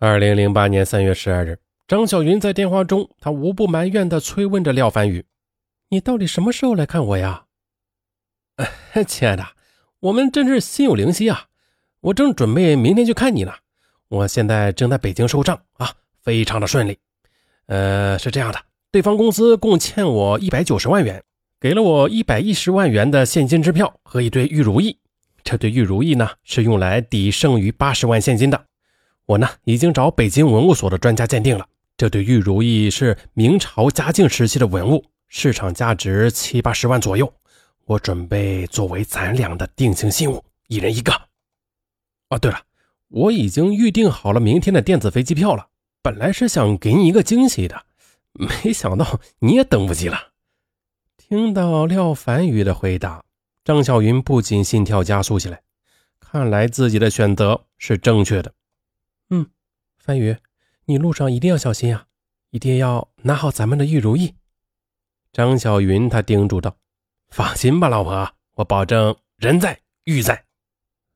二零零八年三月十二日，张小云在电话中，她无不埋怨地催问着廖凡宇：“你到底什么时候来看我呀？”“ 亲爱的，我们真是心有灵犀啊！我正准备明天去看你呢。我现在正在北京收账啊，非常的顺利。呃，是这样的，对方公司共欠我一百九十万元，给了我一百一十万元的现金支票和一堆玉如意。这对玉如意呢，是用来抵剩余八十万现金的。”我呢，已经找北京文物所的专家鉴定了，这对玉如意是明朝嘉靖时期的文物，市场价值七八十万左右。我准备作为咱俩的定情信物，一人一个。哦，对了，我已经预定好了明天的电子飞机票了。本来是想给你一个惊喜的，没想到你也等不及了。听到廖凡宇的回答，张小云不仅心跳加速起来，看来自己的选择是正确的。嗯，范宇，你路上一定要小心啊，一定要拿好咱们的玉如意。张小云她叮嘱道：“放心吧，老婆，我保证人在玉在。”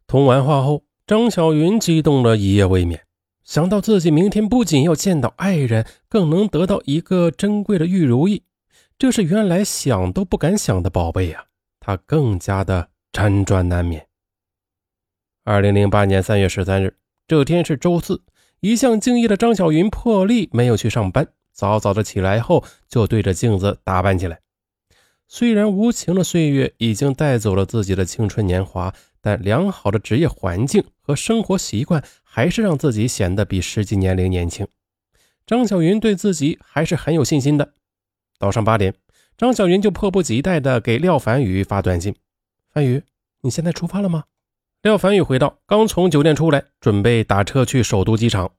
通完话后，张小云激动的一夜未眠，想到自己明天不仅要见到爱人，更能得到一个珍贵的玉如意，这是原来想都不敢想的宝贝呀，她更加的辗转难眠。二零零八年三月十三日。这天是周四，一向敬业的张小云破例没有去上班，早早的起来后就对着镜子打扮起来。虽然无情的岁月已经带走了自己的青春年华，但良好的职业环境和生活习惯还是让自己显得比实际年龄年轻。张小云对自己还是很有信心的。早上八点，张小云就迫不及待地给廖凡宇发短信：“凡宇，你现在出发了吗？”廖凡宇回道：“刚从酒店出来，准备打车去首都机场。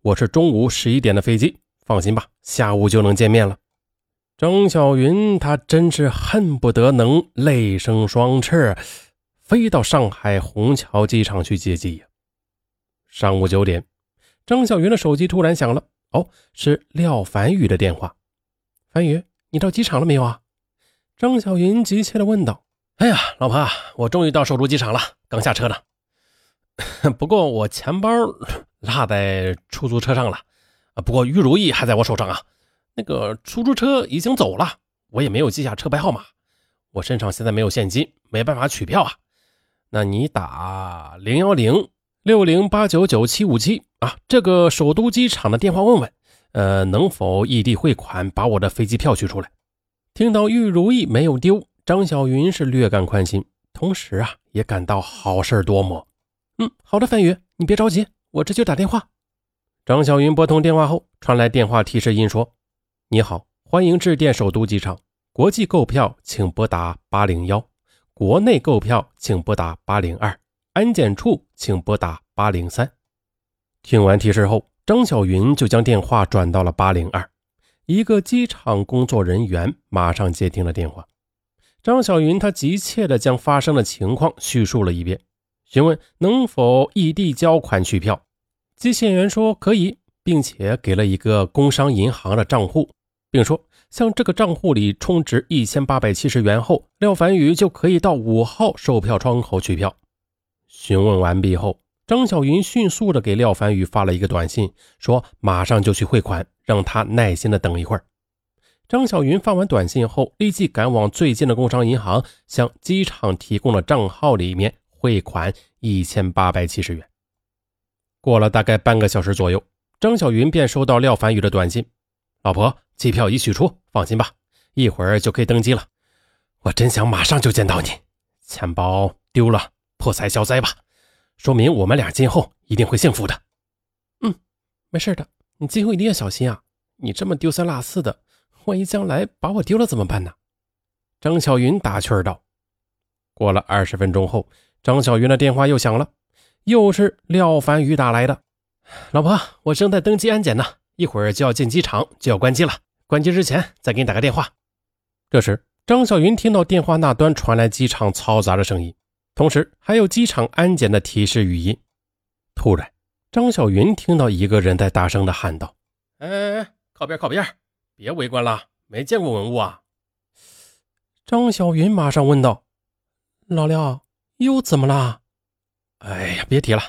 我是中午十一点的飞机，放心吧，下午就能见面了。”张小云，她真是恨不得能泪生双翅，飞到上海虹桥机场去接机呀。上午九点，张小云的手机突然响了，哦，是廖凡宇的电话。凡宇，你到机场了没有啊？张小云急切地问道。哎呀，老婆，我终于到首都机场了，刚下车呢。不过我钱包 落在出租车上了。不过玉如意还在我手上啊。那个出租车已经走了，我也没有记下车牌号码。我身上现在没有现金，没办法取票啊。那你打零幺零六零八九九七五七啊，这个首都机场的电话问问，呃，能否异地汇款把我的飞机票取出来？听到玉如意没有丢。张小云是略感宽心，同时啊，也感到好事多磨。嗯，好的，范宇，你别着急，我这就打电话。张小云拨通电话后，传来电话提示音说：“你好，欢迎致电首都机场，国际购票请拨打八零幺，国内购票请拨打八零二，安检处请拨打八零三。”听完提示后，张小云就将电话转到了八零二，一个机场工作人员马上接听了电话。张小云，他急切地将发生的情况叙述了一遍，询问能否异地交款取票。接线员说可以，并且给了一个工商银行的账户，并说向这个账户里充值一千八百七十元后，廖凡宇就可以到五号售票窗口取票。询问完毕后，张小云迅速地给廖凡宇发了一个短信，说马上就去汇款，让他耐心地等一会儿。张小云发完短信后，立即赶往最近的工商银行，向机场提供的账号里面汇款一千八百七十元。过了大概半个小时左右，张小云便收到廖凡宇的短信：“老婆，机票已取出，放心吧，一会儿就可以登机了。我真想马上就见到你，钱包丢了，破财消灾吧，说明我们俩今后一定会幸福的。嗯，没事的，你今后一定要小心啊，你这么丢三落四的。”万一将来把我丢了怎么办呢？张小云打趣道。过了二十分钟后，张小云的电话又响了，又是廖凡宇打来的。老婆，我正在登机安检呢，一会儿就要进机场，就要关机了。关机之前再给你打个电话。这时，张小云听到电话那端传来机场嘈杂的声音，同时还有机场安检的提示语音。突然，张小云听到一个人在大声的喊道：“哎哎哎，靠边，靠边！”别围观了，没见过文物啊！张小云马上问道：“老廖，又怎么了？”哎呀，别提了，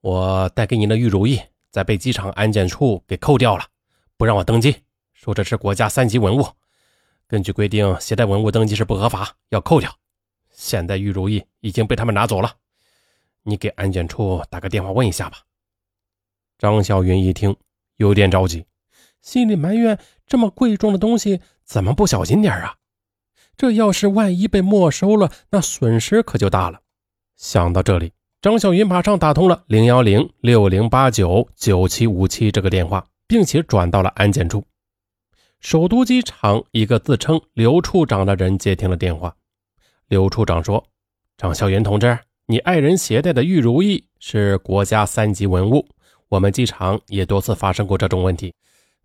我带给你的玉如意在被机场安检处给扣掉了，不让我登机，说这是国家三级文物。根据规定，携带文物登记是不合法，要扣掉。现在玉如意已经被他们拿走了，你给安检处打个电话问一下吧。张小云一听，有点着急，心里埋怨：这么贵重的东西，怎么不小心点啊？这要是万一被没收了，那损失可就大了。想到这里，张小云马上打通了零幺零六零八九九七五七这个电话，并且转到了安检处。首都机场一个自称刘处长的人接听了电话。刘处长说：“张小云同志，你爱人携带的玉如意是国家三级文物，我们机场也多次发生过这种问题。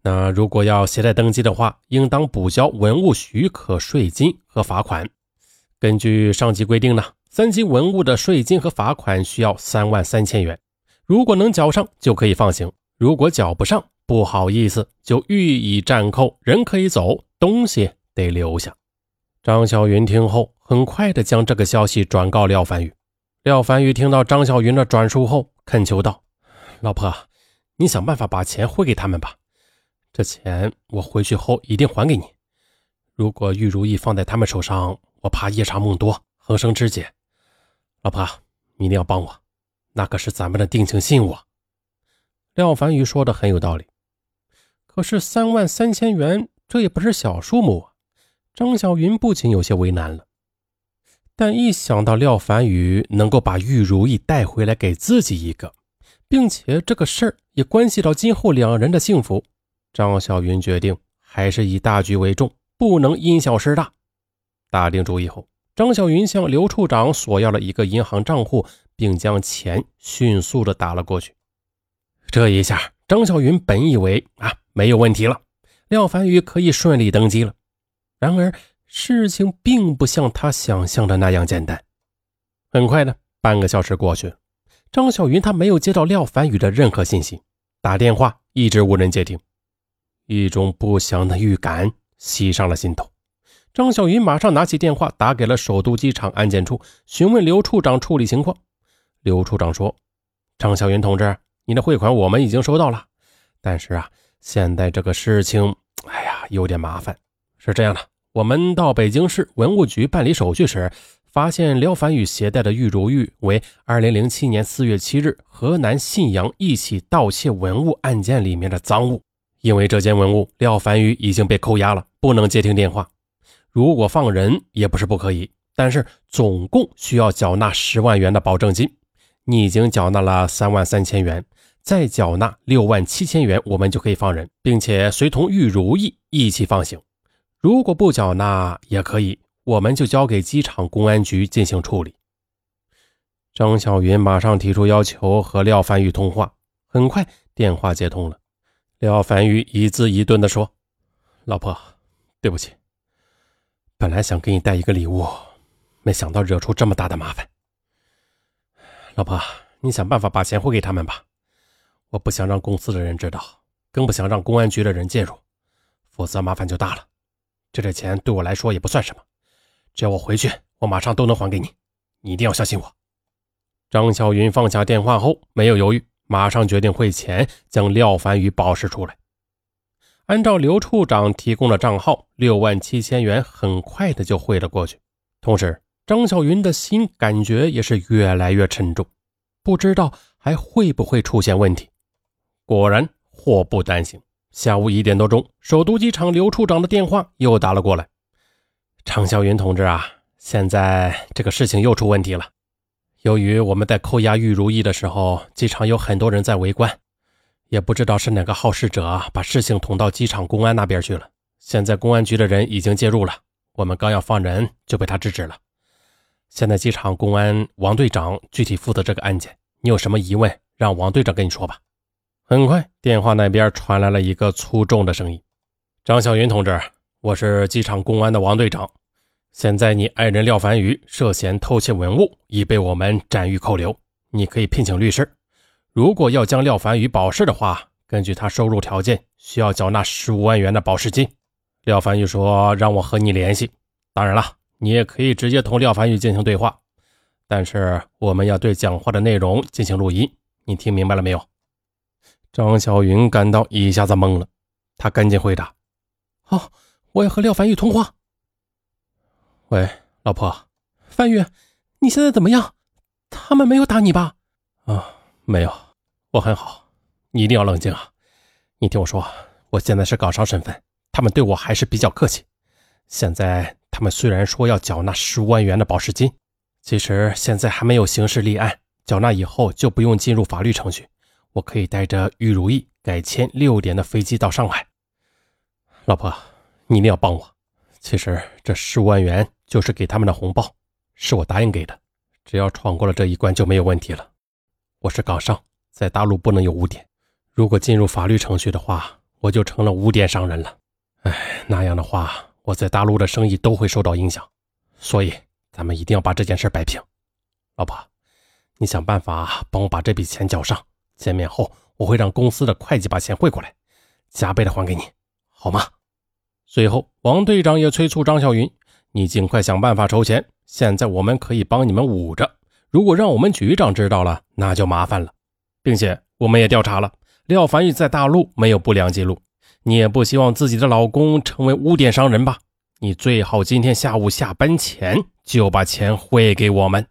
那如果要携带登机的话，应当补交文物许可税金和罚款。根据上级规定呢。”三级文物的税金和罚款需要三万三千元，如果能缴上就可以放行；如果缴不上，不好意思，就予以暂扣，人可以走，东西得留下。张小云听后，很快的将这个消息转告廖凡宇。廖凡宇听到张小云的转述后，恳求道：“老婆，你想办法把钱汇给他们吧，这钱我回去后一定还给你。如果玉如意放在他们手上，我怕夜长梦多，横生枝节。”老婆，你一定要帮我，那可是咱们的定情信物。廖凡宇说的很有道理，可是三万三千元，这也不是小数目啊！张小云不禁有些为难了。但一想到廖凡宇能够把玉如意带回来给自己一个，并且这个事儿也关系到今后两人的幸福，张小云决定还是以大局为重，不能因小失大。打定主意后。张小云向刘处长索要了一个银行账户，并将钱迅速的打了过去。这一下，张小云本以为啊没有问题了，廖凡宇可以顺利登机了。然而，事情并不像他想象的那样简单。很快的，半个小时过去了，张小云他没有接到廖凡宇的任何信息，打电话一直无人接听，一种不祥的预感袭上了心头。张小云马上拿起电话，打给了首都机场安检处，询问刘处长处理情况。刘处长说：“张小云同志，你的汇款我们已经收到了，但是啊，现在这个事情，哎呀，有点麻烦。是这样的，我们到北京市文物局办理手续时，发现廖凡宇携带的玉如玉为2007年4月7日河南信阳一起盗窃文物案件里面的赃物。因为这件文物，廖凡宇已经被扣押了，不能接听电话。”如果放人也不是不可以，但是总共需要缴纳十万元的保证金。你已经缴纳了三万三千元，再缴纳六万七千元，我们就可以放人，并且随同玉如意一起放行。如果不缴纳也可以，我们就交给机场公安局进行处理。张小云马上提出要求和廖凡宇通话，很快电话接通了。廖凡宇一字一顿地说：“老婆，对不起。”本来想给你带一个礼物，没想到惹出这么大的麻烦。老婆，你想办法把钱汇给他们吧，我不想让公司的人知道，更不想让公安局的人介入，否则麻烦就大了。这点钱对我来说也不算什么，只要我回去，我马上都能还给你。你一定要相信我。张小云放下电话后，没有犹豫，马上决定汇钱将廖凡宇保释出来。按照刘处长提供的账号，六万七千元很快的就汇了过去。同时，张小云的心感觉也是越来越沉重，不知道还会不会出现问题。果然，祸不单行。下午一点多钟，首都机场刘处长的电话又打了过来：“张小云同志啊，现在这个事情又出问题了。由于我们在扣押玉如意的时候，机场有很多人在围观。”也不知道是哪个好事者把事情捅到机场公安那边去了。现在公安局的人已经介入了，我们刚要放人就被他制止了。现在机场公安王队长具体负责这个案件，你有什么疑问，让王队长跟你说吧。很快，电话那边传来了一个粗重的声音：“张小云同志，我是机场公安的王队长。现在你爱人廖凡宇涉嫌偷窃文物，已被我们暂予扣留，你可以聘请律师。”如果要将廖凡宇保释的话，根据他收入条件，需要缴纳十五万元的保释金。廖凡宇说让我和你联系，当然了，你也可以直接同廖凡宇进行对话，但是我们要对讲话的内容进行录音。你听明白了没有？张小云感到一下子懵了，他赶紧回答：“好，我要和廖凡宇通话。”喂，老婆，范玉，你现在怎么样？他们没有打你吧？啊，没有，我很好。你一定要冷静啊！你听我说，我现在是港商身份，他们对我还是比较客气。现在他们虽然说要缴纳十五万元的保释金，其实现在还没有刑事立案，缴纳以后就不用进入法律程序，我可以带着玉如意改签六点的飞机到上海。老婆，你一定要帮我。其实这十五万元。就是给他们的红包，是我答应给的。只要闯过了这一关就没有问题了。我是港商，在大陆不能有污点。如果进入法律程序的话，我就成了污点商人了。哎，那样的话，我在大陆的生意都会受到影响。所以，咱们一定要把这件事摆平。老婆，你想办法帮我把这笔钱交上。见面后，我会让公司的会计把钱汇过来，加倍的还给你，好吗？随后，王队长也催促张小云。你尽快想办法筹钱。现在我们可以帮你们捂着，如果让我们局长知道了，那就麻烦了。并且我们也调查了，廖凡玉在大陆没有不良记录。你也不希望自己的老公成为污点商人吧？你最好今天下午下班前就把钱汇给我们。